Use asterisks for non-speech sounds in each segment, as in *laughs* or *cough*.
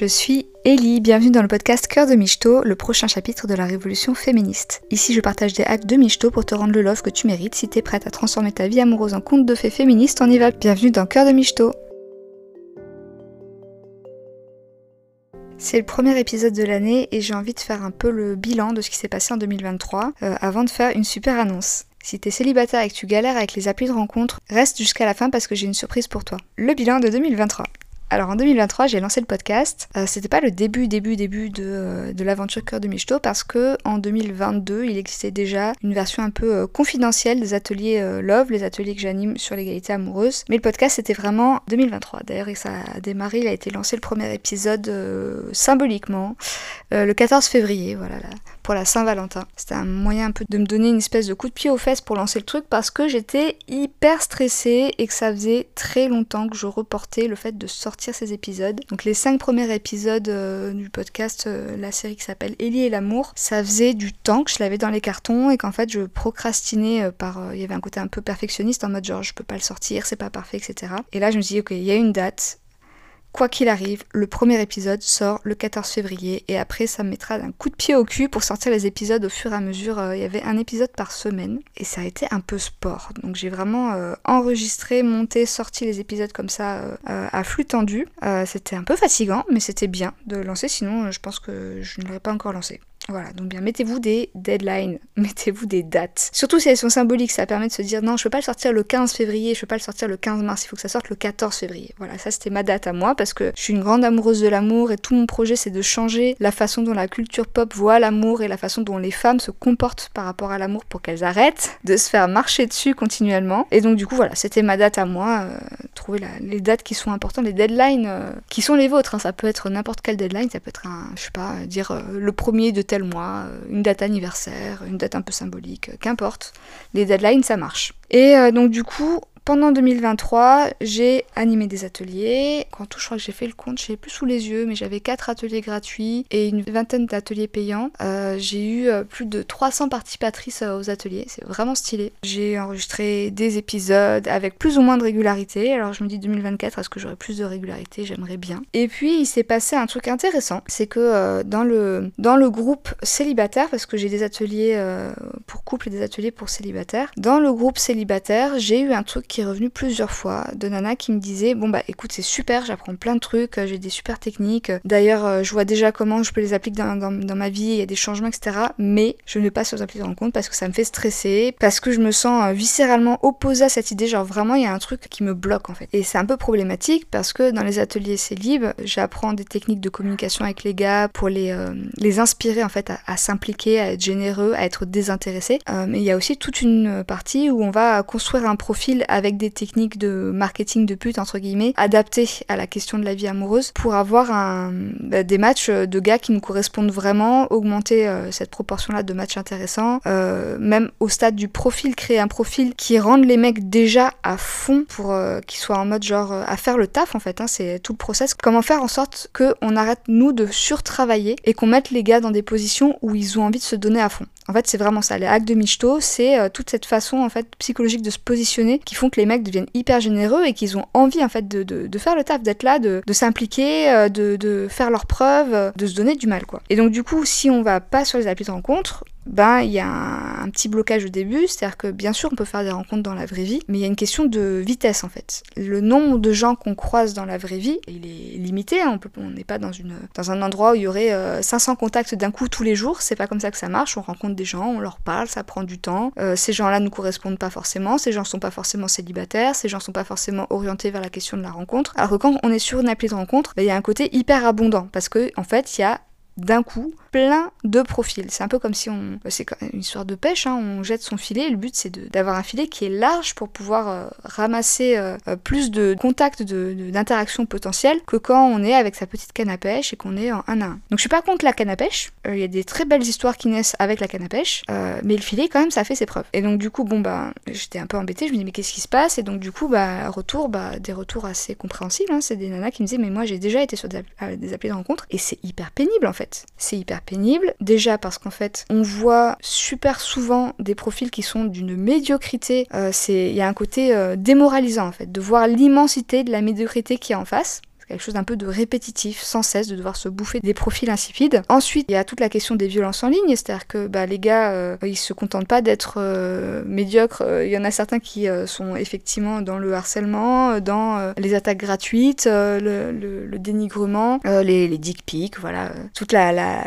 Je suis Ellie, bienvenue dans le podcast Cœur de Michto, le prochain chapitre de la révolution féministe. Ici, je partage des hacks de Michto pour te rendre le love que tu mérites. Si t'es prête à transformer ta vie amoureuse en conte de fées féministe, on y va. Bienvenue dans Cœur de Michto. C'est le premier épisode de l'année et j'ai envie de faire un peu le bilan de ce qui s'est passé en 2023 euh, avant de faire une super annonce. Si t'es célibataire et que tu galères avec les applis de rencontre, reste jusqu'à la fin parce que j'ai une surprise pour toi. Le bilan de 2023. Alors en 2023, j'ai lancé le podcast. Euh, c'était pas le début, début, début de, euh, de l'aventure Cœur de Michto parce que en 2022, il existait déjà une version un peu euh, confidentielle des ateliers Love, les ateliers que j'anime sur l'égalité amoureuse. Mais le podcast, c'était vraiment 2023. D'ailleurs, ça a démarré, il a été lancé le premier épisode symboliquement le 14 février. Voilà, là, pour la Saint-Valentin. C'était un moyen un peu de me donner une espèce de coup de pied aux fesses pour lancer le truc parce que j'étais hyper stressée et que ça faisait très longtemps que je reportais le fait de sortir ces épisodes. Donc les cinq premiers épisodes euh, du podcast, euh, la série qui s'appelle Ellie et l'amour, ça faisait du temps que je l'avais dans les cartons et qu'en fait je procrastinais euh, par... Il y avait un côté un peu perfectionniste en mode genre je peux pas le sortir, c'est pas parfait, etc. Et là je me suis dit ok, il y a une date, Quoi qu'il arrive, le premier épisode sort le 14 février et après ça me mettra un coup de pied au cul pour sortir les épisodes au fur et à mesure. Euh, il y avait un épisode par semaine et ça a été un peu sport. Donc j'ai vraiment euh, enregistré, monté, sorti les épisodes comme ça euh, à flux tendu. c'était un peu fatigant mais c'était bien de lancer sinon je pense que je ne l'aurais pas encore lancé. Voilà, donc bien mettez-vous des deadlines, *laughs* mettez-vous des dates. Surtout si elles sont symboliques, ça permet de se dire non, je peux pas le sortir le 15 février, je peux pas le sortir le 15 mars, il faut que ça sorte le 14 février. Voilà, ça c'était ma date à moi parce que je suis une grande amoureuse de l'amour et tout mon projet c'est de changer la façon dont la culture pop voit l'amour et la façon dont les femmes se comportent par rapport à l'amour pour qu'elles arrêtent de se faire marcher dessus continuellement. Et donc du coup voilà, c'était ma date à moi, euh, trouver les dates qui sont importantes, les deadlines euh, qui sont les vôtres. Hein. Ça peut être n'importe quelle deadline, ça peut être un, je sais pas, dire euh, le premier de tel mois, euh, une date anniversaire, une date un peu symbolique, qu'importe. Les deadlines, ça marche. Et euh, donc du coup, pendant 2023, j'ai animé des ateliers. Quand tout, je crois que j'ai fait le compte, je plus sous les yeux, mais j'avais 4 ateliers gratuits et une vingtaine d'ateliers payants. Euh, j'ai eu euh, plus de 300 participatrices euh, aux ateliers, c'est vraiment stylé. J'ai enregistré des épisodes avec plus ou moins de régularité. Alors je me dis 2024, est-ce que j'aurai plus de régularité? J'aimerais bien. Et puis il s'est passé un truc intéressant, c'est que dans, le, dans le groupe célibataire, parce que j'ai des ateliers pour couple et des ateliers pour célibataires, dans le groupe célibataire, j'ai eu un truc qui revenu plusieurs fois de Nana qui me disait bon bah écoute c'est super, j'apprends plein de trucs, euh, j'ai des super techniques. D'ailleurs euh, je vois déjà comment je peux les appliquer dans, ma vie, il y a des changements etc. Mais je ne vais pas les applis de rencontre parce que ça me fait stresser, parce que je me sens euh, viscéralement opposée à cette idée. Genre vraiment il y a un truc qui me bloque en fait. Et c'est un peu problématique parce que dans les ateliers Célib, j'apprends des techniques de communication avec les gars pour les, les inspirer en fait à, s'impliquer, à être généreux, à être désintéressé. mais il y a aussi toute une partie où on va construire un profil avec des techniques de marketing de pute, entre guillemets, adaptées à la question de la vie amoureuse pour avoir bah, des matchs de gars qui nous correspondent vraiment, augmenter euh, cette proportion-là de matchs intéressants, euh, même au stade du profil, créer un profil qui rende les mecs déjà à fond pour euh, qu'ils soient en mode genre à faire le taf en fait, hein, c'est tout le process. Comment faire en sorte qu'on arrête nous de surtravailler et qu'on mette les gars dans des positions où ils ont envie de se donner à fond? En fait, c'est vraiment ça. Les hacks de Michto, c'est toute cette façon en fait psychologique de se positionner qui font que les mecs deviennent hyper généreux et qu'ils ont envie en fait de, faire le taf, d'être là, de, s'impliquer, euh, de, faire leurs preuves, de se donner du mal quoi. Et donc du coup, si on va pas sur les applis de rencontre, ben il y a un, petit blocage au début, c'est-à-dire que bien sûr on peut faire des rencontres dans la vraie vie, mais il y a une question de vitesse en fait. Le nombre de gens qu'on croise dans la vraie vie, il est limité, hein. on n'est pas dans, une, dans un endroit où il y aurait 500 euh, contacts d'un coup tous les jours, c'est pas comme ça que ça marche, on rencontre des gens, on leur parle, ça prend du temps, euh, ces gens-là ne correspondent pas forcément, ces gens sont pas forcément célibataires, ces gens sont pas forcément orientés vers la question de la rencontre, alors que quand on est sur une appli de rencontre, ben, il y a un côté hyper abondant, parce que en fait il y a d'un coup plein de profils. C'est un peu comme si on. C'est une histoire de pêche, hein. on jette son filet. le but, c'est d'avoir un filet qui est large pour pouvoir euh, ramasser euh, euh, plus de contacts, d'interaction de, potentielles que quand on est avec sa petite canne à pêche et qu'on est en un à un. Donc, je suis pas contre la canne à pêche. Il y a des très belles histoires qui naissent avec la canne à pêche. mais le filet, quand même, ça fait ses preuves. Et donc, du coup, bon, bah, j'étais un peu embêtée. Je me dis, mais qu'est-ce qui se passe? Et donc, du coup, bah, retour, bah, des retours assez compréhensibles. Hein. C'est des nanas qui me disaient, mais moi, j'ai déjà été sur des, des applis de rencontre et c'est hyper pénible en C'est hyper pénible. Déjà parce qu'en fait, on voit super souvent des profils qui sont d'une médiocrité. Euh, il y a un côté euh, démoralisant en fait, de voir l'immensité de la médiocrité qui est en face quelque chose d'un peu de répétitif, sans cesse, de devoir se bouffer des profils insipides. Ensuite, il y a toute la question des violences en ligne, c'est-à-dire que bah, les gars, euh, ils se contentent pas d'être euh, médiocres. Il y en a certains qui sont effectivement dans le harcèlement, dans les attaques gratuites, le, dénigrement, les, les dick pics, voilà, toute la, la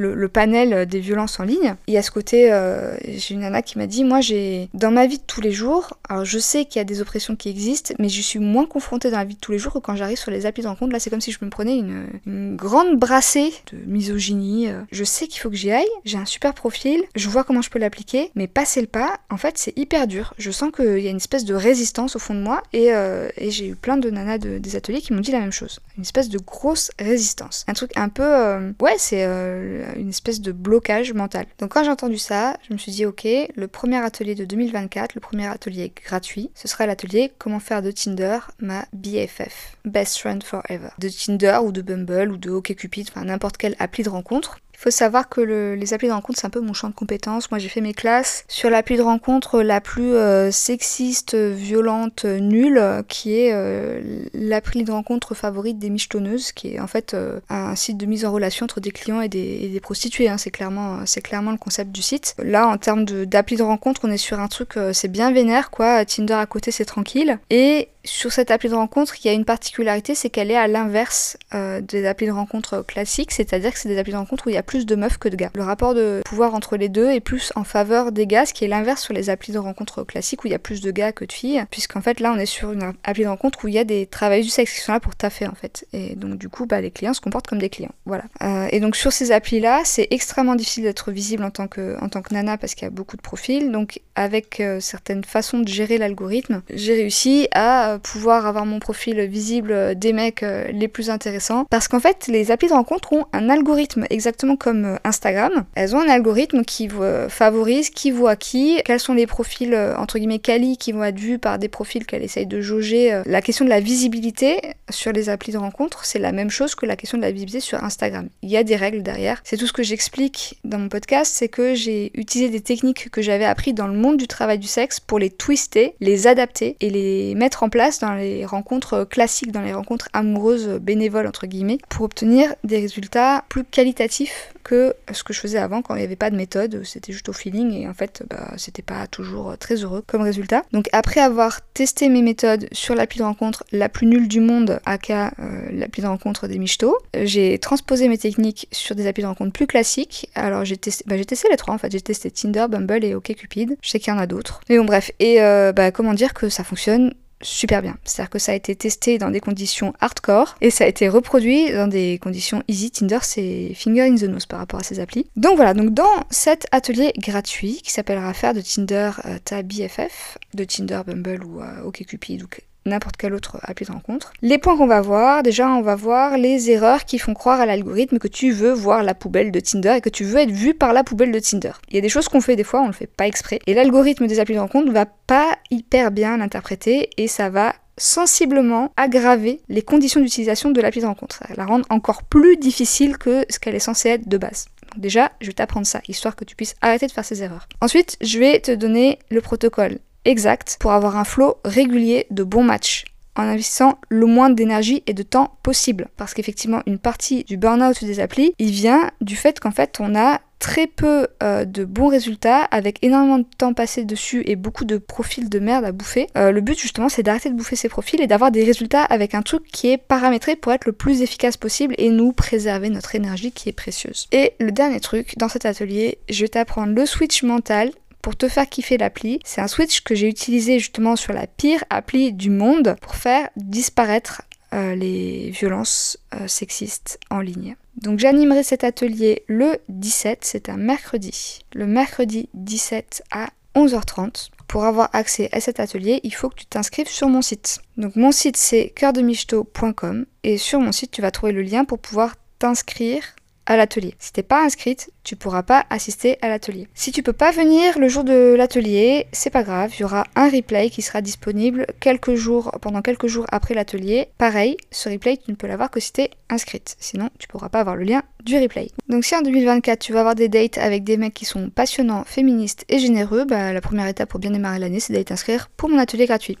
le, panel des violences en ligne. Il y a ce côté, euh, j'ai une nana qui m'a dit, moi j'ai, dans ma vie de tous les jours, alors je sais qu'il y a des oppressions qui existent, mais je suis moins confrontée dans la vie de tous les jours que quand j'arrive sur les applis de rencontre. Là, c'est comme si je me prenais une, grande brassée de misogynie. Je sais qu'il faut que j'y aille, j'ai un super profil, je vois comment je peux l'appliquer, mais passer le pas, en fait, c'est hyper dur. Je sens qu'il y a une espèce de résistance au fond de moi, et, euh, j'ai eu plein de nanas de, des ateliers qui m'ont dit la même chose. Une espèce de grosse résistance. Un truc un peu, euh, ouais, c'est une espèce de blocage mental. Donc quand j'ai entendu ça, je me suis dit ok, le premier atelier de 2024, le premier atelier gratuit, ce sera l'atelier comment faire de Tinder ma BFF, best friend forever. De Tinder ou de Bumble ou de OkCupid, enfin n'importe quelle appli de rencontre faut savoir que les applis de rencontre, c'est un peu mon champ de compétences. Moi, j'ai fait mes classes sur l'appli de rencontre la plus euh, sexiste, violente, nulle, qui est euh, l'appli de rencontre favorite des michetonneuses, qui est en fait euh, un site de mise en relation entre des clients et des, prostituées. Hein. C'est clairement, c'est clairement le concept du site. Là, en termes d'appli de, de rencontre, on est sur un truc, c'est bien vénère, quoi. Tinder à côté, c'est tranquille. Et sur cette appli de rencontre, il y a une particularité, c'est qu'elle est à l'inverse euh, des applis de rencontre classiques, c'est-à-dire que c'est des applis de rencontre où il y a plus de meufs que de gars. Le rapport de pouvoir entre les deux est plus en faveur des gars, ce qui est l'inverse sur les applis de rencontre classiques où il y a plus de gars que de filles, puisqu'en fait là on est sur une appli de rencontre où il y a des travailleurs du sexe qui sont là pour taffer en fait. Et donc du coup, bah, les clients se comportent comme des clients. Voilà. Euh, et donc sur ces applis-là, c'est extrêmement difficile d'être visible en tant que, nana parce qu'il y a beaucoup de profils. Donc avec euh, certaines façons de gérer l'algorithme, j'ai réussi à pouvoir avoir mon profil visible des mecs euh, les plus intéressants. Parce qu'en fait, les applis de rencontre ont un algorithme exactement comme euh, Instagram. Elles ont un algorithme qui favorise qui voit qui, quels sont les profils euh, entre guillemets quali qui vont être vus par des profils qu'elle essaye de jauger. La question de la visibilité sur les applis de rencontre, c'est la même chose que la question de la visibilité sur Instagram. Il y a des règles derrière. C'est tout ce que j'explique dans mon podcast, c'est que j'ai utilisé des techniques que j'avais appris dans le monde du travail du sexe pour les twister, les adapter et les mettre en place dans les rencontres classiques, dans les rencontres amoureuses bénévoles entre guillemets, pour obtenir des résultats plus qualitatifs que ce que je faisais avant quand il n'y avait pas de méthode, c'était juste au feeling et en fait bah, c'était pas toujours très heureux comme résultat. Donc après avoir testé mes méthodes sur l'appli de rencontre la plus nulle du monde, aka euh, l'appli de rencontre des michto, j'ai transposé mes techniques sur des applis de rencontre plus classiques. Alors j'ai testé, bah, j'ai testé les trois en fait, j'ai testé Tinder, Bumble et OkCupid. Je sais qu'il y en a d'autres. Mais bon bref, et euh, bah, comment dire que ça fonctionne super bien. C'est-à-dire que ça a été testé dans des conditions hardcore et ça a été reproduit dans des conditions easy. Tinder, c'est finger in the nose par rapport à ces applis. Donc voilà, donc dans cet atelier gratuit qui s'appellera faire de Tinder euh, ta BFF, de Tinder, Bumble ou euh, OkCupid n'importe quelle autre appli de rencontre. Les points qu'on va voir, déjà on va voir les erreurs qui font croire à l'algorithme que tu veux voir la poubelle de Tinder et que tu veux être vu par la poubelle de Tinder. Il y a des choses qu'on fait des fois, on le fait pas exprès. Et l'algorithme des applis de rencontre va pas hyper bien l'interpréter et ça va sensiblement aggraver les conditions d'utilisation de l'appli de rencontre. La rendre encore plus difficile que ce qu'elle est censée être de base. Donc déjà, je vais t'apprendre ça, histoire que tu puisses arrêter de faire ces erreurs. Ensuite, je vais te donner le protocole exact pour avoir un flow régulier de bons matchs en investissant le moins d'énergie et de temps possible. Parce qu'effectivement, une partie du burn-out des applis, il vient du fait qu'en fait, on a très peu euh, de bons résultats avec énormément de temps passé dessus et beaucoup de profils de merde à bouffer. Euh, le but justement c'est d'arrêter de bouffer ces profils et d'avoir des résultats avec un truc qui est paramétré pour être le plus efficace possible et nous préserver notre énergie qui est précieuse. Et le dernier truc dans cet atelier, je vais t'apprendre le switch mental pour te faire kiffer l'appli. C'est un switch que j'ai utilisé justement sur la pire appli du monde pour faire disparaître euh, les violences euh, sexistes en ligne. Donc j'animerai cet atelier le 17, c'est un mercredi. Le mercredi 17 à 11h30. Pour avoir accès à cet atelier, il faut que tu t'inscrives sur mon site. Donc mon site c'est coeurdemichto.com et sur mon site tu vas trouver le lien pour pouvoir t'inscrire à l'atelier. Si t'es pas inscrite, tu pourras pas assister à l'atelier. Si tu peux pas venir le jour de l'atelier, c'est pas grave, il y aura un replay qui sera disponible quelques jours, pendant quelques jours après l'atelier. Pareil, ce replay, tu ne peux l'avoir que si t'es inscrite. Sinon, tu pourras pas avoir le lien du replay. Donc si en 2024 tu vas avoir des dates avec des mecs qui sont passionnants, féministes et généreux, bah, la première étape pour bien démarrer l'année, c'est d'aller t'inscrire pour mon atelier gratuit.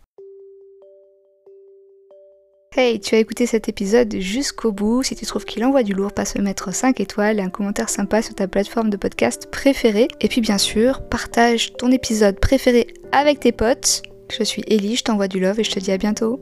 Hey, tu as écouté cet épisode jusqu'au bout. Si tu trouves qu'il envoie du lourd, passe me mettre 5 étoiles et un commentaire sympa sur ta plateforme de podcast préférée. Et puis bien sûr, partage ton épisode préféré avec tes potes. Je suis Ellie, je t'envoie du love et je te dis à bientôt.